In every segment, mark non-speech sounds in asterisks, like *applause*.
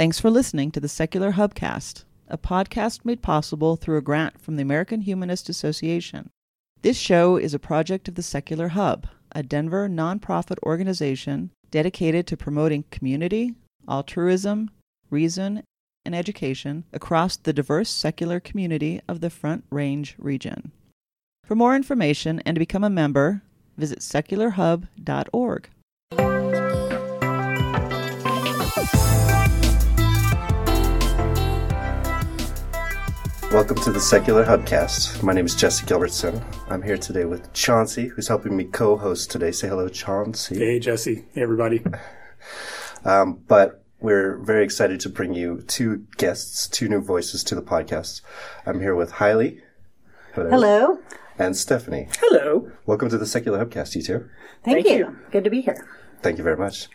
Thanks for listening to the Secular Hubcast, a podcast made possible through a grant from the American Humanist Association. This show is a project of the Secular Hub, a Denver nonprofit organization dedicated to promoting community, altruism, reason, and education across the diverse secular community of the Front Range region. For more information and to become a member, visit secularhub.org. Welcome to the Secular Hubcast. My name is Jesse Gilbertson. I'm here today with Chauncey, who's helping me co-host today. Say hello, Chauncey. Hey, Jesse. Hey, everybody. Um, but we're very excited to bring you two guests, two new voices to the podcast. I'm here with Hailey. Hello. Hello. And Stephanie. Hello. Welcome to the Secular Hubcast, you two. Thank, Thank you. you. Good to be here. Thank you very much.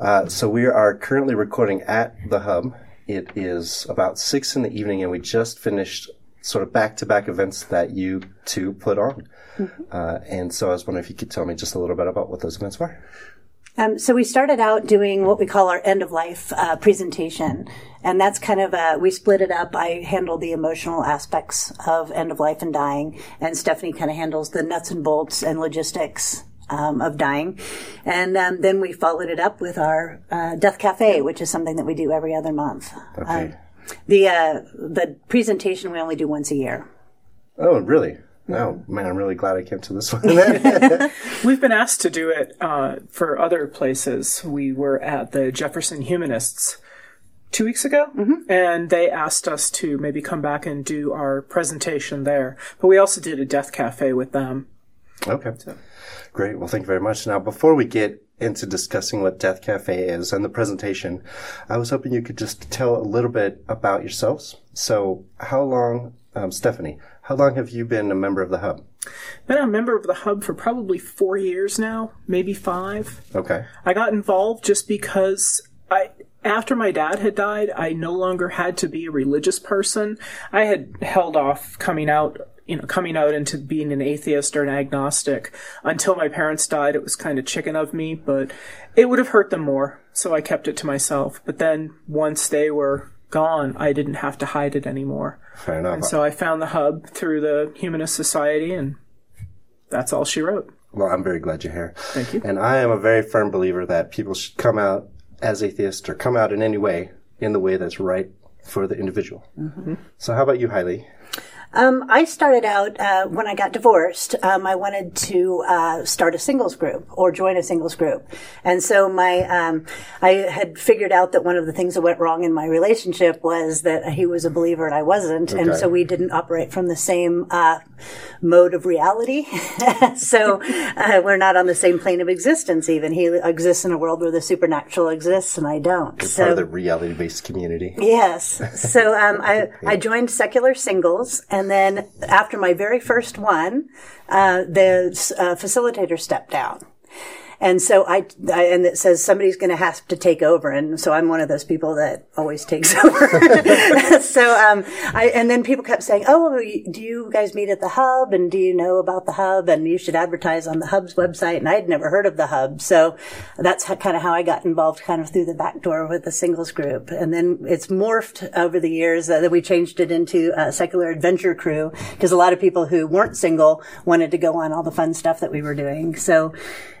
Uh, so we are currently recording at the Hub. It is about six in the evening, and we just finished sort of back-to-back events that you two put on. Uh, and so I was wondering if you could tell me just a little bit about what those events were. Um, so we started out doing what we call our end of life uh, presentation, and that's kind of a, we split it up. I handle the emotional aspects of end of life and dying, and Stephanie kind of handles the nuts and bolts and logistics. Um, of dying, and um, then we followed it up with our uh, death cafe, which is something that we do every other month. Okay. The uh, the presentation we only do once a year. Oh, really? Oh, man, I'm really glad I came to this one. *laughs* We've been asked to do it uh, for other places. We were at the Jefferson Humanists two weeks ago, and they asked us to maybe come back and do our presentation there. But we also did a death cafe with them. okay. Great. Well, thank you very much. Now, before we get into discussing what Death Cafe is and the presentation, I was hoping you could just tell a little bit about yourselves. So, how long, um, Stephanie, how long have you been a member of the Hub? Been a member of the hub for probably four years now, maybe five. Okay. I got involved just because I after my dad had died, I no longer had to be a religious person. I had held off coming out, you know, coming out into being an atheist or an agnostic until my parents died. It was kind of chicken of me, but it would have hurt them more, so I kept it to myself. But then once they were gone, I didn't have to hide it anymore. Fair enough. And so I found the hub through the Humanist Society and that's all she wrote. Well, I'm very glad you're here. Thank you. And I am a very firm believer that people should come out as atheists or come out in any way, in the way that's right for the individual. Mm-hmm. So, how about you, Hailey? Um, I started out uh, when I got divorced. Um, I wanted to uh, start a singles group or join a singles group, and so my um, I had figured out that one of the things that went wrong in my relationship was that he was a believer and I wasn't, and so we didn't operate from the same uh, mode of reality. *laughs* so uh, we're not on the same plane of existence. Even he exists in a world where the supernatural exists, and I don't. so Part of the reality based community. Yes. So um, I, *laughs* I joined Secular Singles, and then after my very first one, uh, the uh, facilitator stepped down. And so I, I and it says somebody's going to have to take over, and so I'm one of those people that always takes *laughs* over. *laughs* so um, I and then people kept saying, "Oh, do you guys meet at the hub? And do you know about the hub? And you should advertise on the hub's website." And I'd never heard of the hub, so that's how, kind of how I got involved, kind of through the back door with the singles group. And then it's morphed over the years uh, that we changed it into a secular adventure crew because a lot of people who weren't single wanted to go on all the fun stuff that we were doing. So.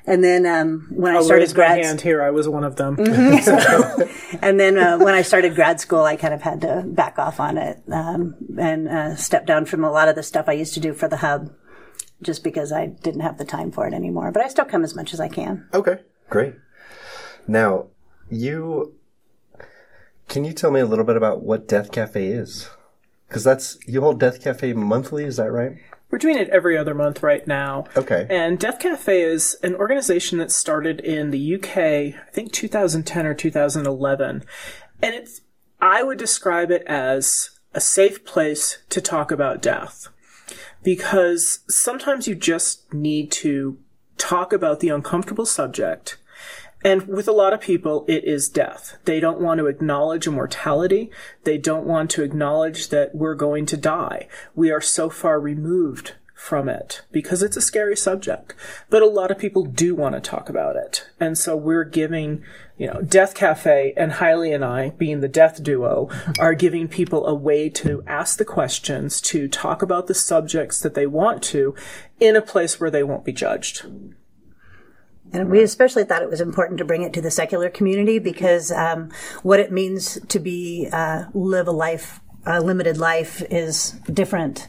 And then um, when I I'll started raise my grad, hand here. I was one of them. *laughs* and then uh, when I started grad school, I kind of had to back off on it um, and uh, step down from a lot of the stuff I used to do for the hub, just because I didn't have the time for it anymore. But I still come as much as I can. Okay, great. Now, you can you tell me a little bit about what Death Cafe is? Because that's you hold Death Cafe monthly, is that right? We're doing it every other month right now. Okay. And Death Cafe is an organization that started in the UK, I think 2010 or 2011. And it's, I would describe it as a safe place to talk about death. Because sometimes you just need to talk about the uncomfortable subject. And with a lot of people, it is death. They don't want to acknowledge immortality. They don't want to acknowledge that we're going to die. We are so far removed from it because it's a scary subject. But a lot of people do want to talk about it. And so we're giving, you know, Death Cafe and Hailey and I, being the death duo, are giving people a way to ask the questions, to talk about the subjects that they want to in a place where they won't be judged. And we especially thought it was important to bring it to the secular community because um, what it means to be uh, live a life, a limited life, is different,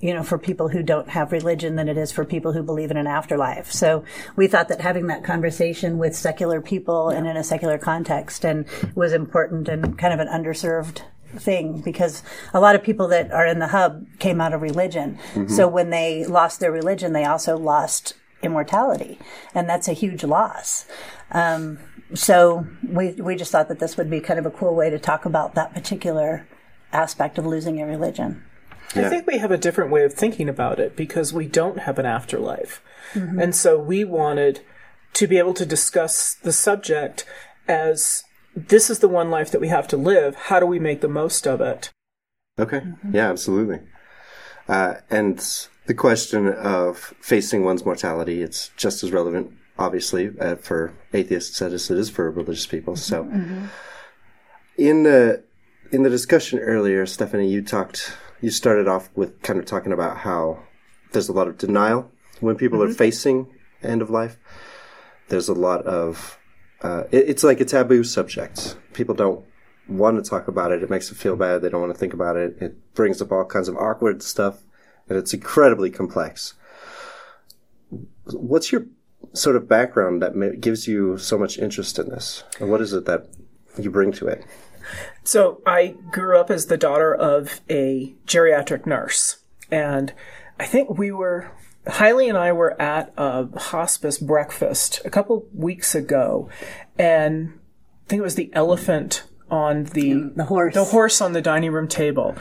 you know, for people who don't have religion than it is for people who believe in an afterlife. So we thought that having that conversation with secular people and in a secular context and was important and kind of an underserved thing because a lot of people that are in the hub came out of religion. Mm-hmm. So when they lost their religion, they also lost immortality, and that's a huge loss. Um, so we we just thought that this would be kind of a cool way to talk about that particular aspect of losing your religion. Yeah. I think we have a different way of thinking about it because we don't have an afterlife. Mm-hmm. And so we wanted to be able to discuss the subject as this is the one life that we have to live. How do we make the most of it? Okay. Mm-hmm. Yeah, absolutely. Uh, and the question of facing one's mortality, it's just as relevant, obviously, uh, for atheists as it is for religious people. So, mm-hmm. in the in the discussion earlier, Stephanie, you talked, you started off with kind of talking about how there's a lot of denial when people mm-hmm. are facing end of life. There's a lot of uh, it, it's like a taboo subject. People don't want to talk about it. It makes them feel bad. They don't want to think about it. It brings up all kinds of awkward stuff and it's incredibly complex. What's your sort of background that gives you so much interest in this? And what is it that you bring to it? So, I grew up as the daughter of a geriatric nurse, and I think we were Hailey and I were at a hospice breakfast a couple weeks ago, and I think it was the elephant on the the horse the horse on the dining room table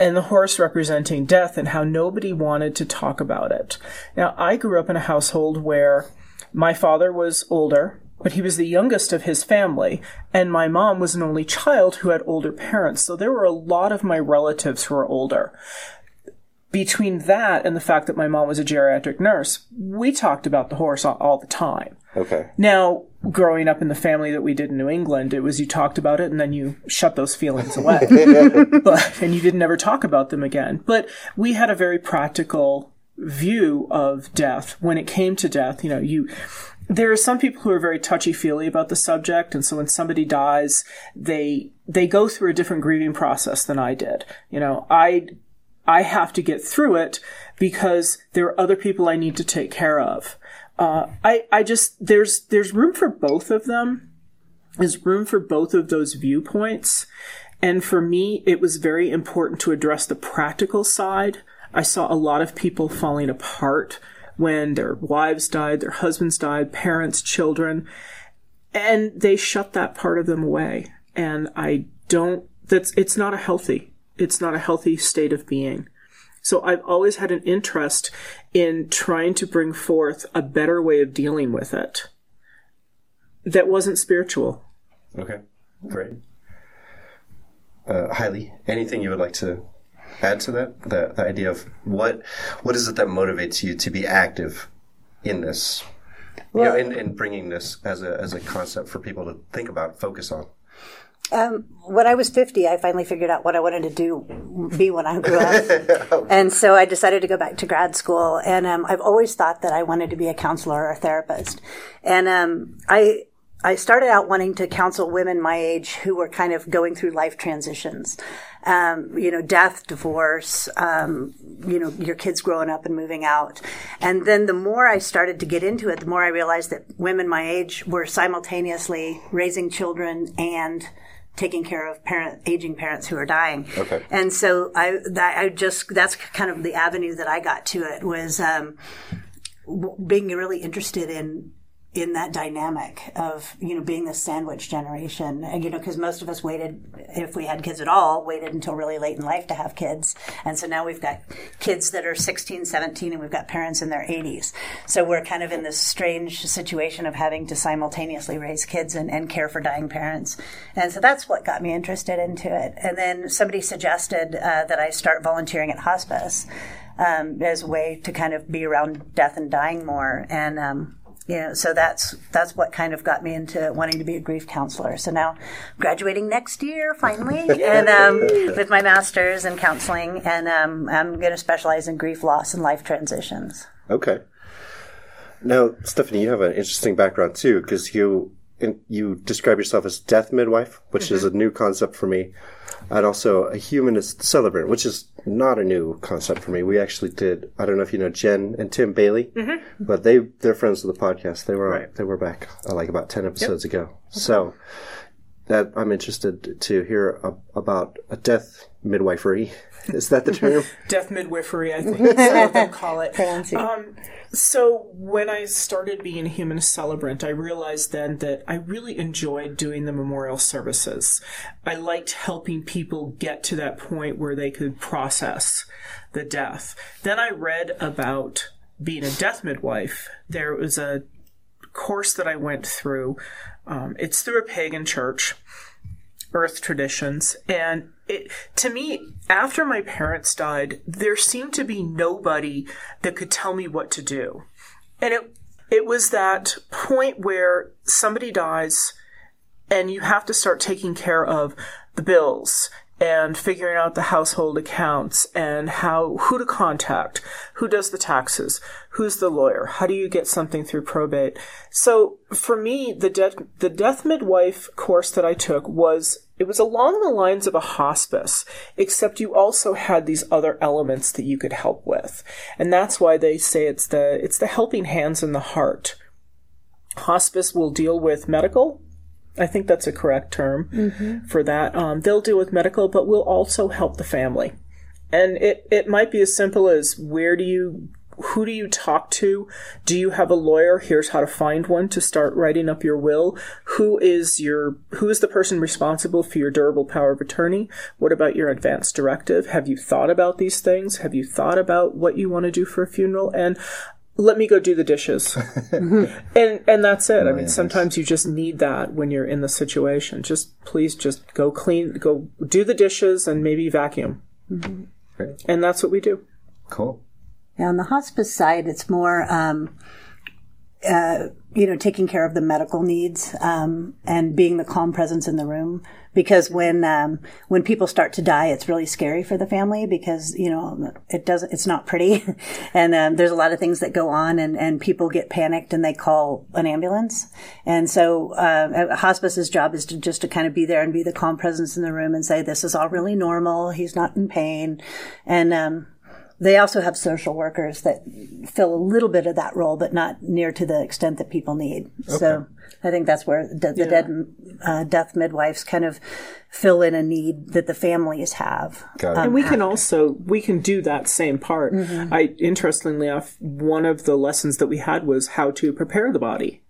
and the horse representing death and how nobody wanted to talk about it. Now I grew up in a household where my father was older but he was the youngest of his family, and my mom was an only child who had older parents, so there were a lot of my relatives who were older. Between that and the fact that my mom was a geriatric nurse, we talked about the horse all, the time. Okay. Now, growing up in the family that we did in New England, it was you talked about it and then you shut those feelings away. *laughs* but and you didn't ever talk about them again. But we had a very practical view of death when it came to death. You know, you there are some people who are very touchy feely about the subject, and so when somebody dies, they they go through a different grieving process than I did. You know, I I have to get through it because there are other people I need to take care of. Uh, I I just there's there's room for both of them. There's room for both of those viewpoints, and for me, it was very important to address the practical side. I saw a lot of people falling apart when their wives died, their husbands died, parents, children, and they shut that part of them away. And I don't. That's it's not a healthy. It's not a healthy state of being. So I've always had an interest in trying to bring forth a better way of dealing with it that wasn't spiritual. Okay, great. Uh, Hailey, anything you would like to add to that? The, the idea of what what is it that motivates you to be active in this? Well, you know, in, in bringing this as a as a concept for people to think about, focus on. Um, when I was 50, I finally figured out what I wanted to do, be when I grew up. *laughs* and so I decided to go back to grad school. And um, I've always thought that I wanted to be a counselor or a therapist. And um, I, I started out wanting to counsel women my age who were kind of going through life transitions. Um, you know, death, divorce, um, you know, your kids growing up and moving out. And then the more I started to get into it, the more I realized that women my age were simultaneously raising children and taking care of parent aging parents who are dying. Okay. And so I that I just that's kind of the avenue that I got to it was um, being really interested in in that dynamic of you know being the sandwich generation. And, you know because most of us waited if we had kids at all waited until really late in life to have kids. And so now we've got kids that are 16 17 and we've got parents in their 80s so we're kind of in this strange situation of having to simultaneously raise kids and, and care for dying parents. And so that's what got me interested into it. And then somebody suggested uh, that i start volunteering at hospice um, as a way to kind of be around death and dying more. And um, you know, so that's that's what kind of got me into wanting to be a grief counselor. So now, graduating next year finally, *laughs* and um, with my master's in counseling, and um, I'm going to specialize in grief loss and life transitions. Okay. Now, Stephanie, you have an interesting background too, because you you describe yourself as death midwife, which mm-hmm. is a new concept for me and also a humanist celebrant, which is not a new concept for me. We actually did. I don't know if you know Jen and Tim Bailey, mm-hmm. but they they're friends of the podcast. They were right. they were back uh, like about ten episodes yep. ago. Okay. So that I'm interested to hear a, about a death midwifery. *laughs* Is that the term? *laughs* death midwifery, I think some of them call it. Um, so when I started being a human celebrant, I realized then that I really enjoyed doing the memorial services. I liked helping people get to that point where they could process the death. Then I read about being a death midwife. There was a course that I went through. Um, it's through a pagan church earth traditions. And it, to me, after my parents died, there seemed to be nobody that could tell me what to do. And it, it was that point where somebody dies and you have to start taking care of the bills and figuring out the household accounts and how who to contact, who does the taxes, who's the lawyer, how do you get something through probate. So for me, the death the death midwife course that I took was it was along the lines of a hospice, except you also had these other elements that you could help with. And that's why they say it's the it's the helping hands and the heart. Hospice will deal with medical, I think that's a correct term mm-hmm. for that. Um, they'll deal with medical, but we'll also help the family. And it, it might be as simple as where do you, who do you talk to? Do you have a lawyer? Here's how to find one to start writing up your will. Who is your, who is the person responsible for your durable power of attorney? What about your advance directive? Have you thought about these things? Have you thought about what you want to do for a funeral? And let me go do the dishes. *laughs* and and that's it. Oh, I mean, sometimes you just need that when you're in the situation. Just please just go clean, go do the dishes and maybe vacuum. Mm-hmm. And that's what we do. Cool. Yeah, on the hospice side, it's more um, uh, you know, taking care of the medical needs um, and being the calm presence in the room. Because when um, when people start to die, it's really scary for the family because you know it doesn't. It's not pretty, *laughs* and um, there's a lot of things that go on, and and people get panicked and they call an ambulance. And so, uh, hospice's job is to just to kind of be there and be the calm presence in the room and say, "This is all really normal. He's not in pain," and um, they also have social workers that fill a little bit of that role, but not near to the extent that people need. Okay. So I think that's where the, the yeah. dead uh, death midwives kind of fill in a need that the families have. Um, and we can also we can do that same part. Mm-hmm. I interestingly enough, one of the lessons that we had was how to prepare the body.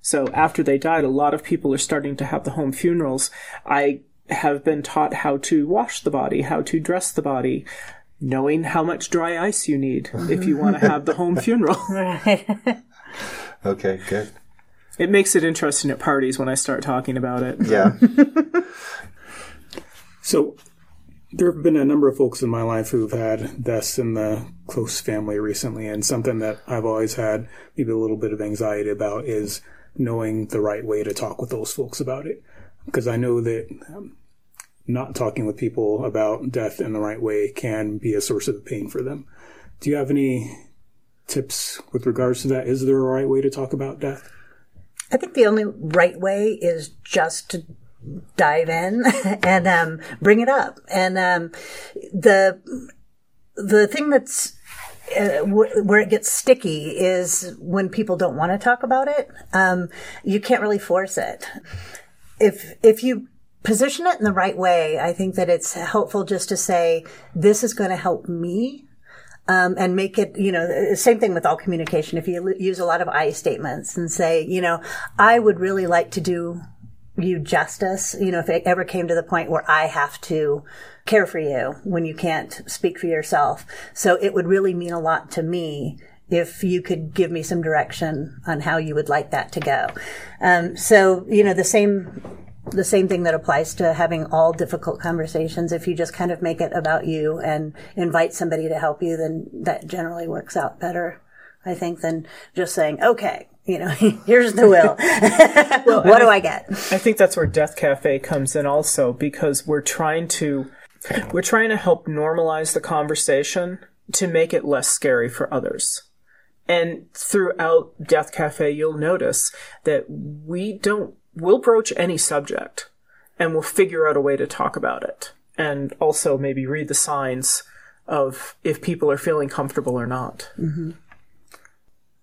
So after they died, a lot of people are starting to have the home funerals. I have been taught how to wash the body, how to dress the body, knowing how much dry ice you need if you want to have the home funeral. right. *laughs* okay, good. It makes it interesting at parties when I start talking about it. Yeah. *laughs* so there have been a number of folks in my life who've had deaths in the close family recently, and something that I've always had maybe a little bit of anxiety about is knowing the right way to talk with those folks about it. Because I know that um, not talking with people about death in the right way can be a source of pain for them. Do you have any tips with regards to that? Is there a right way to talk about death? I think the only right way is just to dive in *laughs* and um, bring it up. And um, the the thing that's uh, where it gets sticky is when people don't want to talk about it. Um, you can't really force it. If if you position it in the right way, I think that it's helpful just to say, this is going to help me. um, and make it, you know, same thing with all communication. If you use a lot of I statements and say, you know, I would really like to do you justice, you know, if it ever came to the point where I have to care for you when you can't speak for yourself. So it would really mean a lot to me if you could give me some direction on how you would like that to go. Um, so, you know, the same the same thing that applies to having all difficult conversations. If you just kind of make it about you and invite somebody to help you, then that generally works out better, I think, than just saying, okay, you know, *laughs* here's the will. *laughs* well, what do I, I get? I think that's where Death Cafe comes in also because we're trying to we're trying to help normalize the conversation to make it less scary for others. And throughout Death Cafe, you'll notice that we don't we'll broach any subject and we'll figure out a way to talk about it. And also maybe read the signs of if people are feeling comfortable or not. Mm-hmm.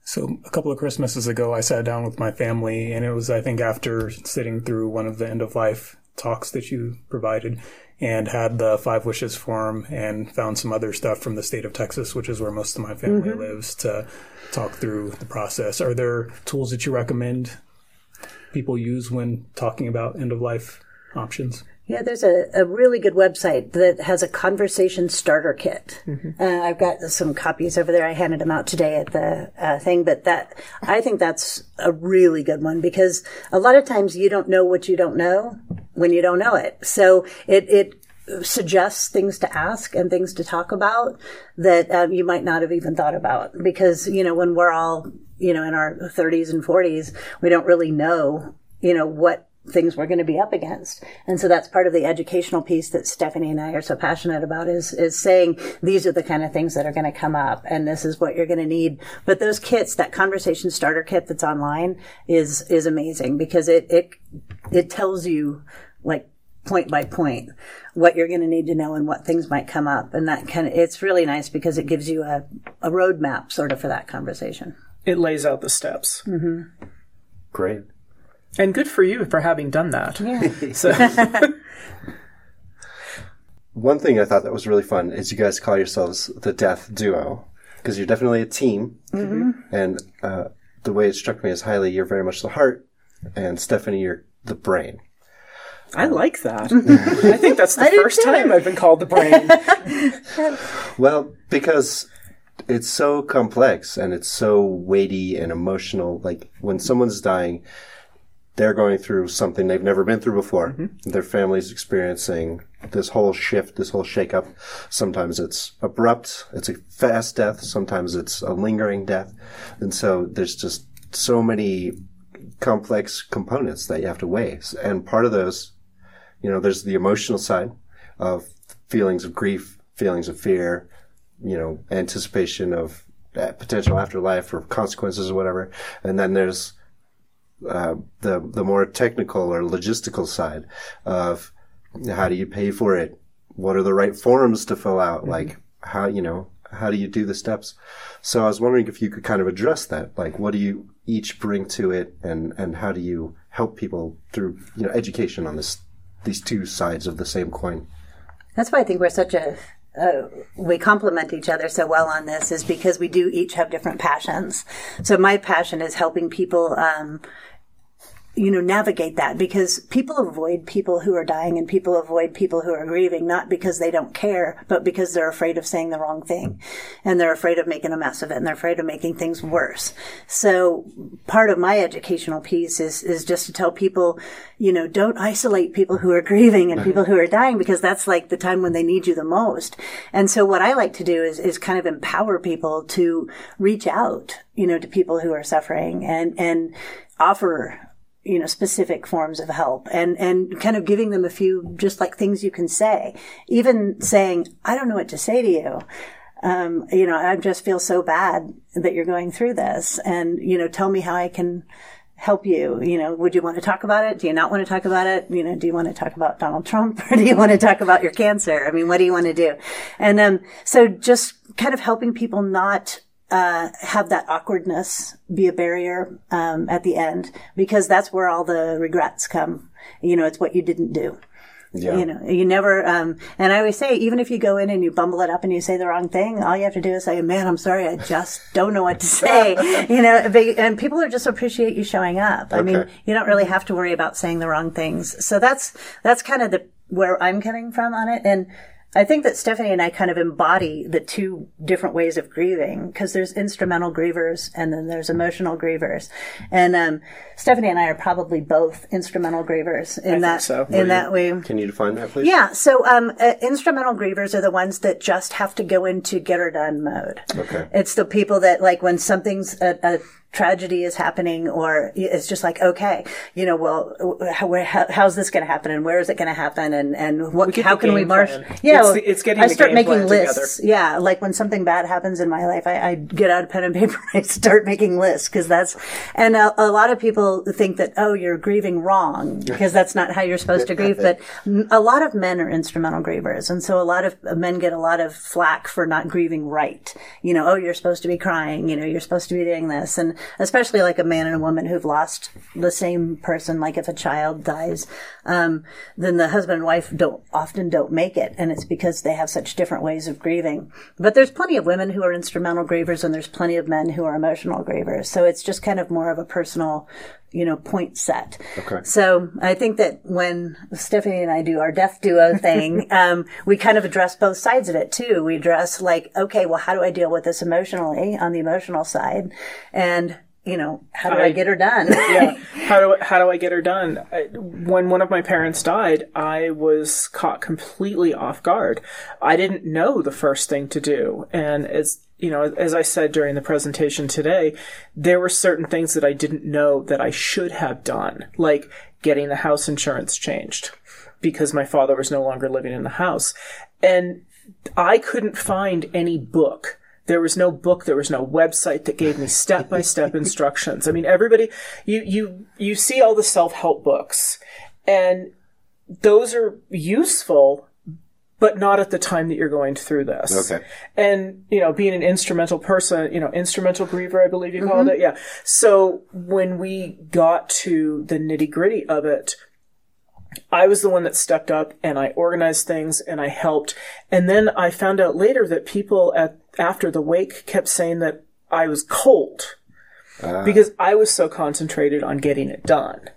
So a couple of Christmases ago, I sat down with my family, and it was, I think, after sitting through one of the end of life talks that you provided, and had the Five Wishes form, and found some other stuff from the state of Texas, which is where most of my family mm-hmm. lives, to talk through the process. Are there tools that you recommend people use when talking about end of life options? Yeah, there's a, a really good website that has a conversation starter kit. Mm-hmm. Uh, I've got some copies over there. I handed them out today at the uh, thing, but that I think that's a really good one because a lot of times you don't know what you don't know when you don't know it. So it it suggests things to ask and things to talk about that um, you might not have even thought about because you know when we're all you know, in our 30s and 40s, we don't really know, you know, what things we're going to be up against. And so that's part of the educational piece that Stephanie and I are so passionate about is, is saying these are the kind of things that are going to come up and this is what you're going to need. But those kits, that conversation starter kit that's online is, is amazing because it, it, it tells you like point by point what you're going to need to know and what things might come up. And that kind of, it's really nice because it gives you a, a roadmap sort of for that conversation it lays out the steps. Mm-hmm. Great. And good for you for having done that. Yeah. so. *laughs* One thing I thought that was really fun is you guys call yourselves the Death Duo because you're definitely a team. Mm-hmm. And uh, the way it struck me is Hailey, you're very much the heart, and Stephanie, you're the brain. I like that. *laughs* I think that's the first time I've been called the brain. *laughs* well, because it's so complex and it's so weighty and emotional. Like when someone's dying, they're going through something they've never been through before. Mm-hmm. Their family's experiencing this whole shift, this whole shakeup. Sometimes it's abrupt, it's a fast death. Sometimes it's a lingering death. And so there's just so many complex components that you have to weigh. And part of those, you know, there's the emotional side of feelings of grief, feelings of fear, you know, anticipation of potential afterlife or consequences or whatever. And then there's uh, the the more technical or logistical side of how do you pay for it? What are the right forms to fill out? Mm-hmm. Like how you know how do you do the steps? So I was wondering if you could kind of address that. Like what do you each bring to it, and and how do you help people through you know education on this these two sides of the same coin? That's why I think we're such a uh, we complement each other so well on this is because we do each have different passions. So my passion is helping people um, you know, navigate that because people avoid people who are dying and people avoid people who are grieving, not because they don't care, but because they're afraid of saying the wrong thing and they're afraid of making a mess of it and they're afraid of making things worse. So part of my educational piece is, is just to tell people, you know, don't isolate people who are grieving and people who are dying because that's like the time when they need you the most. And so what I like to do is, is kind of empower people to reach out, you know, to people who are suffering and, and offer you know, specific forms of help and, and kind of giving them a few just like things you can say. Even saying, I don't know what to say to you. Um, you know, I just feel so bad that you're going through this and, you know, tell me how I can help you. You know, would you want to talk about it? Do you not want to talk about it? You know, do you want to talk about Donald Trump *laughs* or do you want to talk about your cancer? I mean, what do you want to do? And, um, so just kind of helping people not uh, have that awkwardness be a barrier um, at the end because that's where all the regrets come. You know, it's what you didn't do. Yeah. You know, you never, um, and I always say, even if you go in and you bumble it up and you say the wrong thing, all you have to do is say, man, I'm sorry, I just don't know what to *laughs* say. you know, but- and people are just appreciate you showing up. I mean, you don't really have to worry about saying the wrong things. So that's, that's kind of the, where I'm coming from on it. And I think that Stephanie and I kind of embody the two different ways of grieving because there's instrumental grievers and then there's emotional grievers. And, um, Stephanie and I are probably both instrumental grievers in that, so. in that way. Can you define that, please? Yeah. So, um, uh, instrumental grievers are the ones that just have to go into get her done mode. Okay. It's the people that like when something's a, a tragedy is happening or it's just like, okay, you know, well, how, where, how, how's this going to happen and where is it going to happen and, and what, how can we march? Yeah. It's the- it's getting I start making lists. together. Yeah. Like when something bad happens in my life, I, I get out a pen and paper and I start making lists because that's, and a, a lot of people think that, oh, you're grieving wrong *laughs* because that's not how you're supposed to grieve. But a lot of men are instrumental grievers. And so a lot of men get a lot of flack for not grieving right. You know, oh, you're supposed to be crying. You know, you're supposed to be doing this. And especially like a man and a woman who've lost the same person, like if a child dies, um, then the husband and wife don't often don't make it. And it's because they have such different ways of grieving. But there's plenty of women who are instrumental grievers and there's plenty of men who are emotional grievers. So it's just kind of more of a personal, you know, point set. Okay. So I think that when Stephanie and I do our death duo *laughs* thing, um, we kind of address both sides of it too. We address like, okay, well, how do I deal with this emotionally on the emotional side? And, you know, how do I, I- get her done? *laughs* yeah. *laughs* How do how do I get her done? I, when one of my parents died, I was caught completely off guard. I didn't know the first thing to do, and as you know, as I said during the presentation today, there were certain things that I didn't know that I should have done, like getting the house insurance changed because my father was no longer living in the house, and I couldn't find any book. There was no book, there was no website that gave me step by step instructions. I mean, everybody, you, you, you see all the self help books and those are useful, but not at the time that you're going through this. Okay. And, you know, being an instrumental person, you know, instrumental griever, I believe you called mm-hmm. it. Yeah. So when we got to the nitty gritty of it, I was the one that stepped up and I organized things and I helped. And then I found out later that people at after the wake kept saying that I was cold ah. because I was so concentrated on getting it done.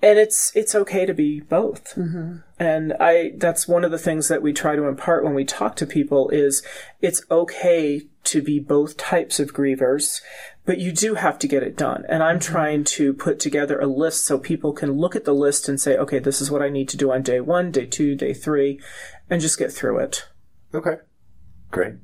And it's it's okay to be both. Mm-hmm. And I that's one of the things that we try to impart when we talk to people is it's okay to be both types of grievers, but you do have to get it done. And I'm mm-hmm. trying to put together a list so people can look at the list and say, okay, this is what I need to do on day one, day two, day three, and just get through it. Okay. Great.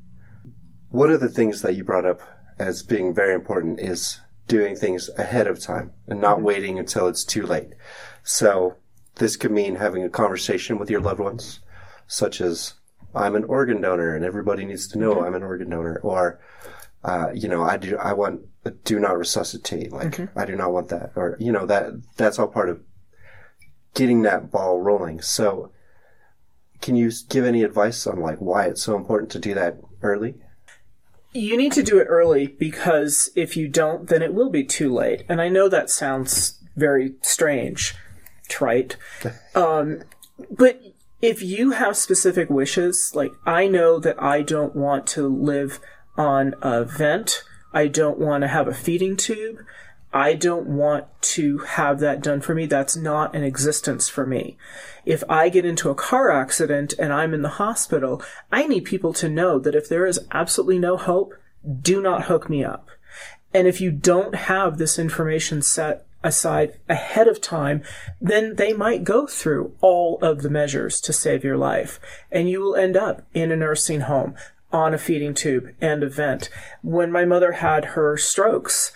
One of the things that you brought up as being very important is doing things ahead of time and not mm-hmm. waiting until it's too late. So this could mean having a conversation with your loved ones, such as I'm an organ donor and everybody needs to know mm-hmm. I'm an organ donor or uh, you know, I do I want do not resuscitate. Like I do not want that. Or you know, that that's all part of getting that ball rolling. So can you give any advice on like why it's so important to do that early? You need to do it early because if you don't, then it will be too late. And I know that sounds very strange, trite. *laughs* Um, but if you have specific wishes, like I know that I don't want to live on a vent, I don't want to have a feeding tube, I don't want to have that done for me. That's not an existence for me. If I get into a car accident and I'm in the hospital, I need people to know that if there is absolutely no hope, do not hook me up. And if you don't have this information set aside ahead of time, then they might go through all of the measures to save your life. And you will end up in a nursing home, on a feeding tube, and a vent. When my mother had her strokes,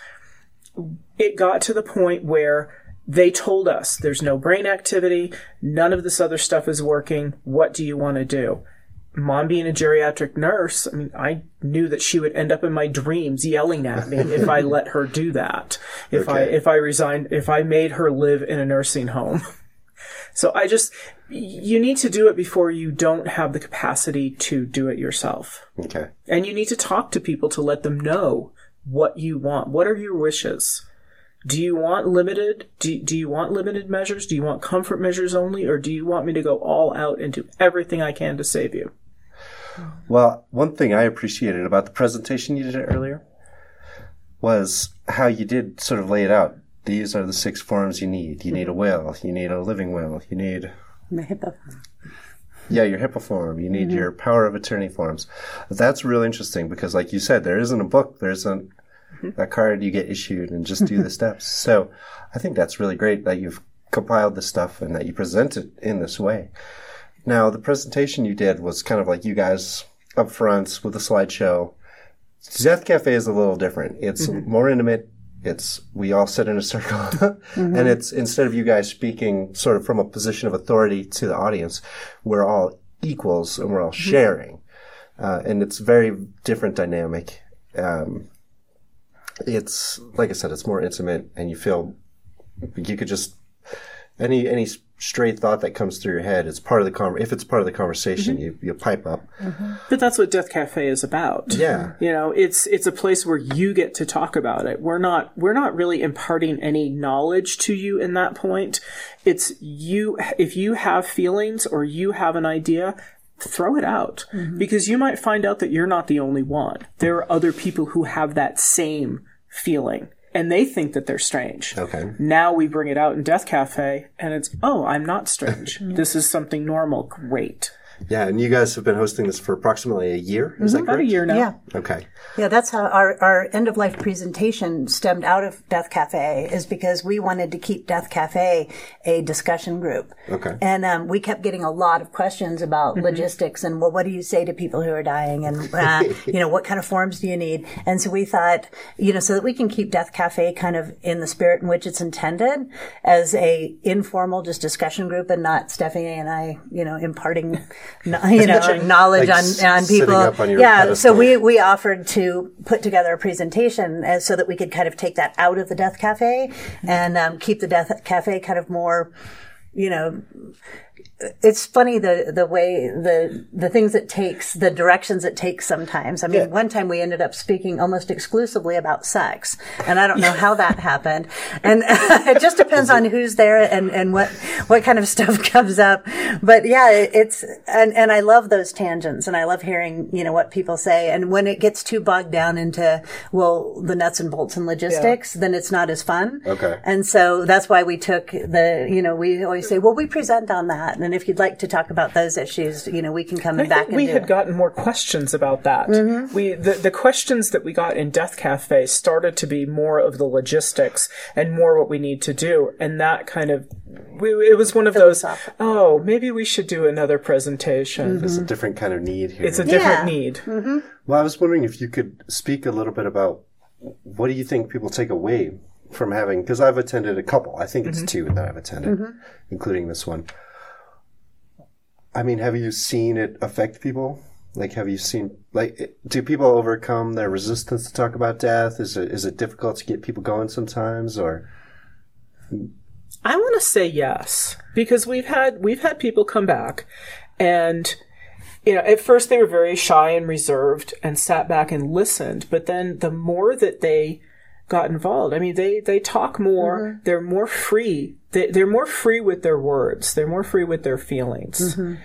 it got to the point where they told us there's no brain activity, none of this other stuff is working. What do you want to do? Mom being a geriatric nurse, I mean, I knew that she would end up in my dreams yelling at me if I *laughs* let her do that. If I if I resigned, if I made her live in a nursing home. So I just you need to do it before you don't have the capacity to do it yourself. Okay. And you need to talk to people to let them know what you want. What are your wishes? do you want limited do, do you want limited measures do you want comfort measures only or do you want me to go all out and do everything i can to save you Well, one thing I appreciated about the presentation you did earlier was how you did sort of lay it out. These are the six forms you need. You need a mm-hmm. will. You need a living will. You need My HIPAA. Form. Yeah, your HIPAA form. You need your mm-hmm. power of attorney forms. That's really interesting because, like you said, there isn't a book. There isn't mm-hmm. a card you get issued and just do the *laughs* steps. So I think that's really great that you've compiled this stuff and that you present it in this way. Now, the presentation you did was kind of like you guys up front with a slideshow. Death Cafe is a little different. It's more intimate. It's we all sit in a circle, *laughs* and it's instead of you guys speaking sort of from a position of authority to the audience, we're all equals and we're all sharing, uh, and it's very different dynamic. Um, it's like I said, it's more intimate, and you feel you could just any any straight thought that comes through your head. It's part of the con- if it's part of the conversation, mm-hmm. you you pipe up. Mm-hmm. but that's what death cafe is about. Yeah. you know it's it's a place where you get to talk about it. We're not we're not really imparting any knowledge to you in that point. It's you if you have feelings or you have an idea throw it out. Mm-hmm. Because you might find out that you're not the only one. There are other people who have that same feeling and they think that they're strange. Okay. now we bring it out in death cafe and it's oh i'm not strange. *laughs* This is something normal. Great Yeah, and you guys have been hosting this for approximately a year. Is that about a year now Yeah. Okay. Yeah, that's how our, our end of life presentation stemmed out of Death Cafe is because we wanted to keep Death Cafe a discussion group. Okay. And um, we kept getting a lot of questions about logistics and well, what do you say to people who are dying and, uh, *laughs* you know, what kind of forms do you need? And so we thought, you know, so that we can keep Death Cafe kind of in the spirit in which it's intended as a informal just discussion group and not Stephanie and I, you know, imparting, kn- *laughs* you know, knowledge Like on, on people. on yeah. pedestal. So we, we offered to put together a presentation as, so that we could kind of take that out of the Death Cafe and um, keep the Death Cafe kind of more, you know, it's funny the the way the the things it takes, the directions it takes sometimes. I mean, one time we ended up speaking almost exclusively about sex, and I don't know how that *laughs* happened. And *laughs* it just depends on who's there and and what what kind of stuff *laughs* comes up. But yeah, it, it's and and I love those tangents, and I love hearing you know what people say. And when it gets too bogged down into well the nuts and bolts and logistics, then it's not as fun. Okay. And so that's why we took the, you know, we always say, well, we present on that. And if you'd like to talk about those issues, you know, we can come I back think and we do had it. gotten more questions about that. Mm-hmm. We the, the questions that we got in Death Cafe started to be more of the logistics and more what we need to do, and that kind of we, it was one of those. Oh, maybe we should do another presentation. It's a mm-hmm. different kind of need here. It's a different Yeah. need. Mm-hmm. well, I was wondering if you could speak a little bit about what do you think people take away from having, because I've attended a couple. I think it's two that I've attended, including this one. I mean, have you seen it affect people? Like, have you seen, like, do people overcome their resistance to talk about death? Is it, is it difficult to get people going sometimes or? I want to say yes because we've had we've had people come back and you know at first they were very shy and reserved and sat back and listened but then the more that they got involved. I mean they they talk more mm-hmm. they're more free they, they're more free with their words they're more free with their feelings. Yeah,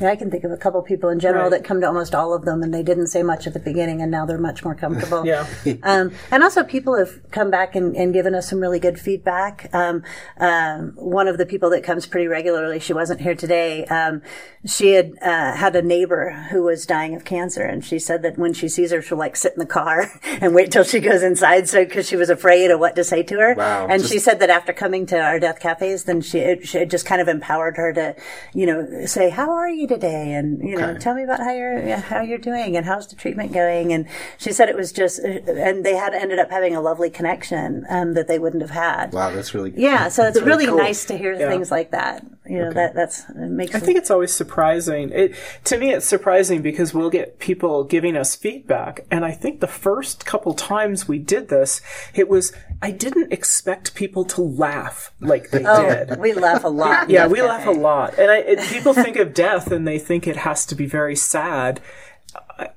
I can think of a couple people in general Right. that come to almost all of them and they didn't say much at the beginning and now they're much more comfortable. *laughs* Yeah. *laughs* Um, and also people have come back and, and given us some really good feedback. Um, um, one of the people that comes pretty regularly, she wasn't here today. Um, she had, uh, had a neighbor who was dying of cancer and she said that when she sees her, she'll like sit in the car *laughs* and wait till she goes inside. So, cause she was afraid of what to say to her. Wow. And Just- she said that after coming to our death cafes, then she, it, she it just kind of empowered her to, you know, say, how are you today? And, you know, tell me about how you're, how you're doing and how's the treatment going. And she said it was just, and they had ended up having a lovely connection, um, that they wouldn't have had. Wow, that's really Yeah. So it's really cool. nice to hear things like that. You know, that, that's, it makes I think it's always surprising. It to me, it's surprising because we'll get people giving us feedback, and I think the first couple times we did this, it was I didn't expect people to laugh like they did. Oh, we laugh a lot. Yeah, we Death laugh a lot, and I, it, people think of death and they think it has to be very sad.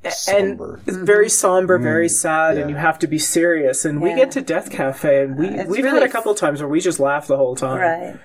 Somber. and it's very somber, very Mm, sad, and you have to be serious. And we get to Death Cafe, and we It's we've really had a couple times where we just laugh the whole time. Right.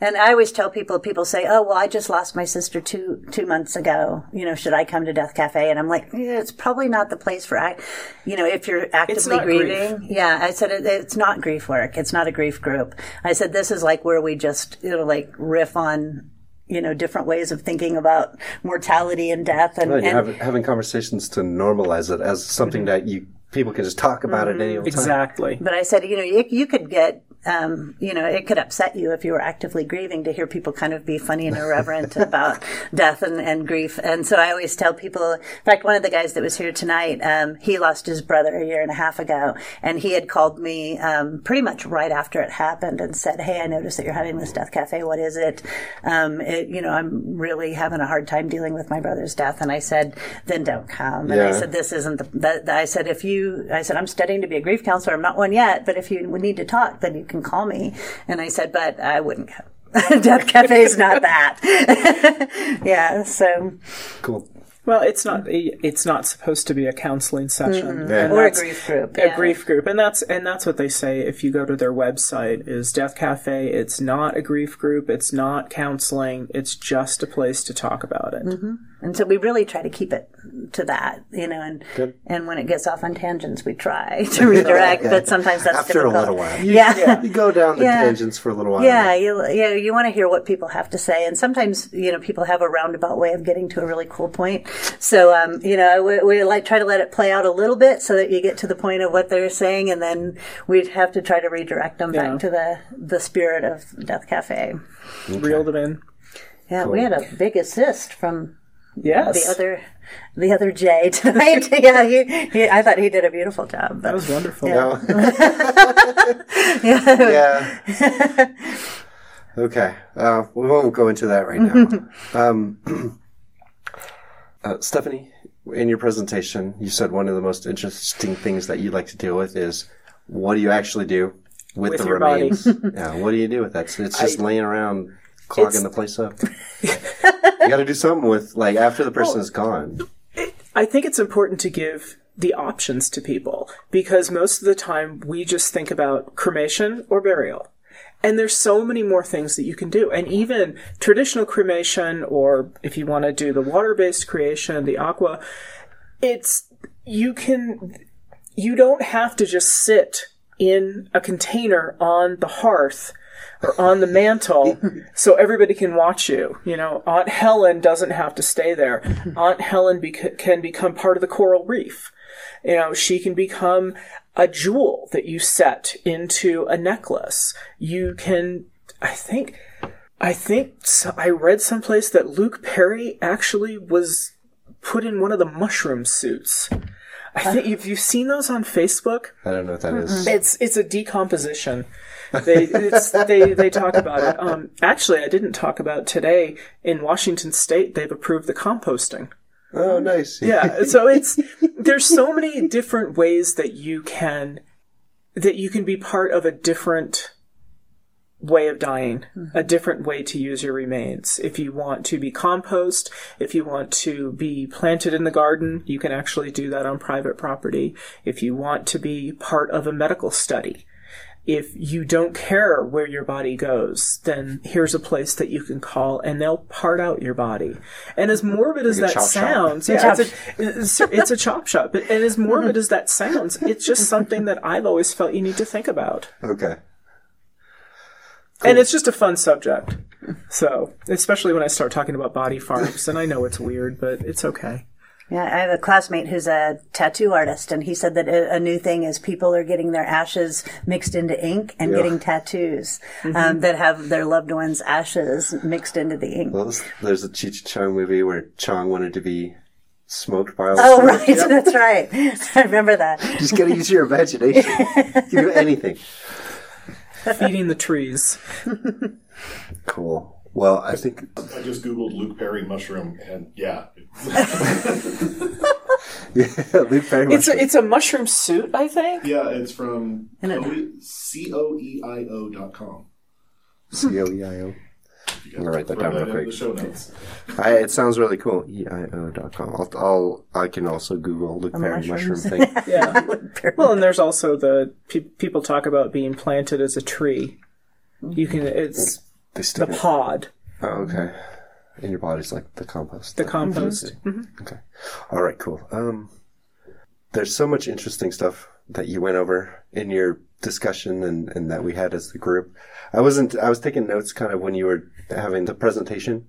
And I always tell people, people say, "Oh, well, I just lost my sister two two months ago. You know, should I come to Death Cafe?" And I'm like, yeah, "It's probably not the place for, ac- you know, if you're actively not grief. grieving." Yeah, I said it, it's not grief work. It's not a grief group. I said this is like where we just you know like riff on. You know, different ways of thinking about mortality and death, and, Right, and having, having conversations to normalize it as something mm-hmm. that you people can just talk about at any old time. Exactly. But I said, you know, you, you could get, um, you know, it could upset you if you were actively grieving to hear people kind of be funny and irreverent *laughs* about death and, and grief. And so I always tell people, in fact, one of the guys that was here tonight, um, he lost his brother a year and a half ago. And he had called me um, pretty much right after it happened and said, hey, I noticed that you're having this death cafe. What is it? Um, it you know, I'm really having a hard time dealing with my brother's death. And I said, then don't come. And I said, this isn't the, that, I said, if you, I said, I'm studying to be a grief counselor. I'm not one yet, but if you need to talk, then you can call me. And I said, but I wouldn't come. *laughs* Death Cafe is not that. *laughs* yeah. So, Cool. Well, it's not it's not supposed to be a counseling session Yeah. Or a grief group. a yeah. grief group and that's and that's what they say if you go to their website is death cafe it's not a grief group it's not counseling it's just a place to talk about it mm-hmm. And so we really try to keep it to that, you know, and, Good. and when it gets off on tangents, we try *laughs* to redirect, but sometimes that's After a difficult. little while. Yeah. You go down the *laughs* Yeah. tangents for a little while. Yeah, you you, you want to hear what people have to say, and sometimes you know people have a roundabout way of getting to a really cool point. So um, you know we, we like try to let it play out a little bit so that you get to the point of what they're saying, and then we'd have to try to redirect them Yeah. back to the the spirit of Death Cafe. reel them in Yeah, we had a big assist from yes the other the other Jay *laughs* tonight. *laughs* yeah, he, he, I thought he did a beautiful job. that was wonderful *laughs* Yeah. yeah. okay. Uh, we won't go into that right now. um, *clears throat* uh, Stephanie, in your presentation, you said one of the most interesting things that you like to deal with is what do you actually do with, With the your body. remains? yeah. What do you do with that? It's, it's just laying around clogging the place up. *laughs* you got to do something with like after the person is gone. I think it's important to give the options to people because most of the time we just think about cremation or burial. And there's so many more things that you can do. And even traditional cremation, or if you want to do the water based cremation, the aqua, it's, you can, you don't have to just sit in a container on the hearth or on the mantle *laughs* so everybody can watch you. You know, Aunt Helen doesn't have to stay there. *laughs* Aunt Helen bec- can become part of the coral reef. You know, she can become a jewel that you set into a necklace. You can, I think, I think so, I read someplace that Luke Perry actually was put in one of the mushroom suits. I think if you've seen those on Facebook, I don't know what that is. it's it's a decomposition. They it's, they they talk about it. Um, actually, I didn't talk about today in Washington State. They've approved the composting. Oh, nice. Yeah, so it's there's so many different ways that you can that you can be part of a different way of dying, a mm-hmm. different way to use your remains. If you want to be compost, if you want to be planted in the garden, you can actually do that on private property. If you want to be part of a medical study, if you don't care where your body goes, then here's a place that you can call and they'll part out your body. And as morbid as Like that sounds, yeah, it's a, it's, it's a chop shop. And as morbid mm-hmm. as that sounds, it's just something that I've always felt you need to think about. Okay. And it's just a fun subject. So, especially when I start talking about body farms, and I know it's weird, but it's okay. Yeah, I have a classmate who's a tattoo artist, and he said that a, a new thing is people are getting their ashes mixed into ink and getting tattoos um, that have their loved ones' ashes mixed into the ink. Well, there's- there's a Cheech and Chong movie where Chong wanted to be smoked by. Oh, right, *laughs* that's right. *laughs* I remember that. Just gotta use your imagination. *laughs* you can do anything. Feeding the trees. Cool. Well, I think I just googled Luke Perry mushroom, and yeah, *laughs* yeah, Luke Perry. It's a, it's a mushroom suit, I think. yeah, it's from And c o e i o dot com. C O E I O. I'm gonna write that down real quick. Show notes. *laughs* I, it sounds really cool. E EIO.com. I'll, I'll, I can also Google the Perry mushroom mushrooms. thing. Yeah. *laughs* well, and there's also the pe- people talk about being planted as a tree. You can mm-hmm. it's They the stick it. pod, Oh, okay. In your body's like the compost. the compost. Mm-hmm. Mm-hmm. Okay. All right, cool. Um, there's so much interesting stuff that you went over in your discussion and, and that we had as the group. I wasn't, I was taking notes kind of when you were having the presentation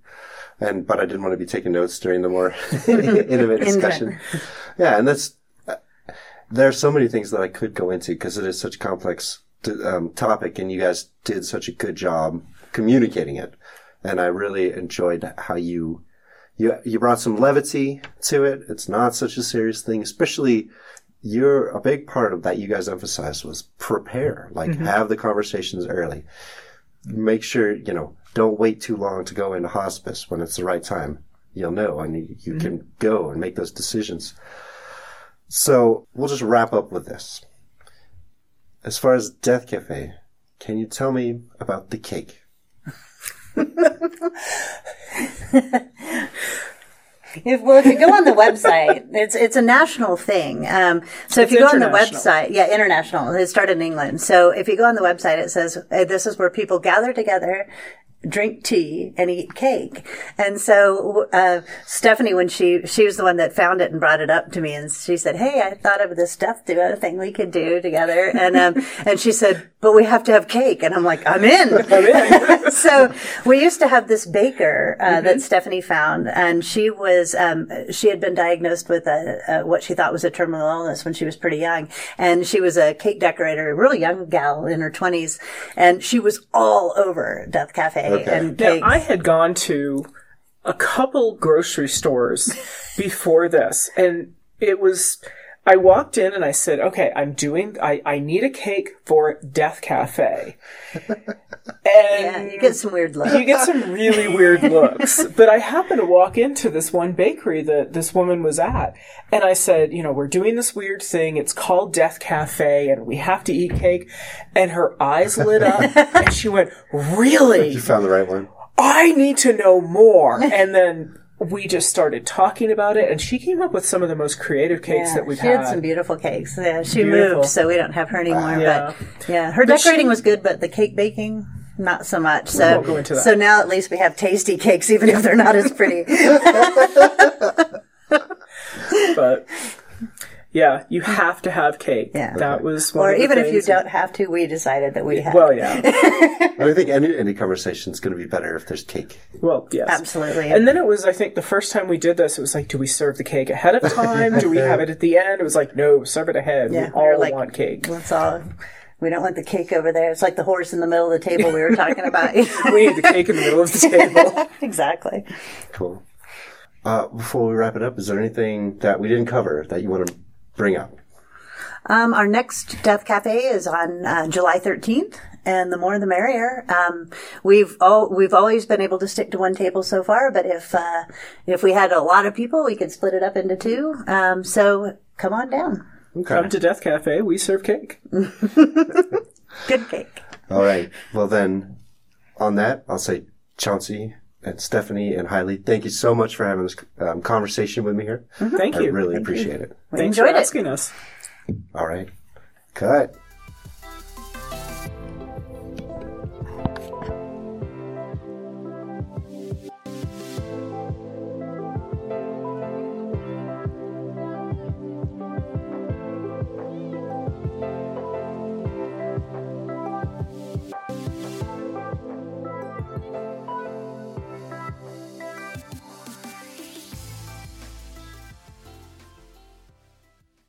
and, but I didn't want to be taking notes during the more *laughs* intimate *laughs* discussion. Yeah. And that's, uh, there are so many things that I could go into because it is such a complex um, topic and you guys did such a good job communicating it. And I really enjoyed how you, you, you brought some levity to it. It's not such a serious thing, especially you're a big part of that you guys emphasized was prepare, like mm-hmm. have the conversations early. Make sure, you know, don't wait too long to go into hospice when it's the right time. You'll know and you, you mm-hmm. can go and make those decisions. So we'll just wrap up with this. As far as Death Cafe, can you tell me about the cake? *laughs* *laughs* If, well, if you go on the website, it's it's a national thing. Um, so if you go on the website, yeah, international. It started in England. So if you go on the website, it says uh, this is where people gather together, drink tea, and eat cake. And so uh, Stephanie, when she she was the one that found it and brought it up to me, and she said, "Hey, I thought of this death duo thing we could do together." And um, *laughs* and she said, "But we have to have cake." And I'm like, "I'm in." *laughs* I'm in. *laughs* so we used to have this baker uh, that Stephanie found, and she was um, she had been diagnosed with a, a what she thought was a terminal illness when she was pretty young, and she was a cake decorator, a really young gal in her twenties, and she was all over Death Cafe and Now. I had gone to a couple grocery stores *laughs* before this, and it was. I walked in and I said, "Okay, I'm doing. I, I need a cake for Death Cafe," *laughs* yeah, and you get some weird looks. you get some really weird looks. *laughs* But I happened to walk into this one bakery that this woman was at, and I said, you know, we're doing this weird thing. It's called Death Cafe, and we have to eat cake. And her eyes lit up, *laughs* and she went, "Really? You found the right one. I need to know more." And then. We just started talking about it, and she came up with some of the most creative cakes Yeah, that we've she had. had some beautiful cakes. Yeah, she Beautiful. moved, so we don't have her uh, anymore. Yeah. But yeah, her But decorating she- was good, but the cake baking, not so much. So, won't go into that. so now at least we have tasty cakes, even if they're not as pretty. *laughs* but yeah, you have to have cake. Yeah. That was one or of the even if you don't have to, we decided that we had. Well, yeah. *laughs* I think any any conversation is going to be better if there's cake. Well, yes. Absolutely. And then it was, I think, the first time we did this, it was like, do we serve the cake ahead of time? do we *laughs* have it at the end? It was like, no, serve it ahead. Yeah, we we were all like- want cake. That's all. We don't want the cake over there. It's like the horse in the middle of the table we were talking *laughs* about. we need the cake in the middle of the table. exactly. Cool. Uh, before we wrap it up, is there anything that we didn't cover that you want to bring up? Um, our next Death Cafe is on uh, July 13th, and the more the merrier. Um, we've all we've always been able to stick to one table so far, but if uh, if we had a lot of people, we could split it up into two. Um, so come on down, Come to Death Cafe, we serve cake. *laughs* *laughs* good cake. All right. Well, then, on that, I'll say Chauncey and Stephanie and Hailey, thank you so much for having this um, conversation with me here. Thank I you. really appreciate it. We Thanks enjoyed for it. asking us. All right. Cut.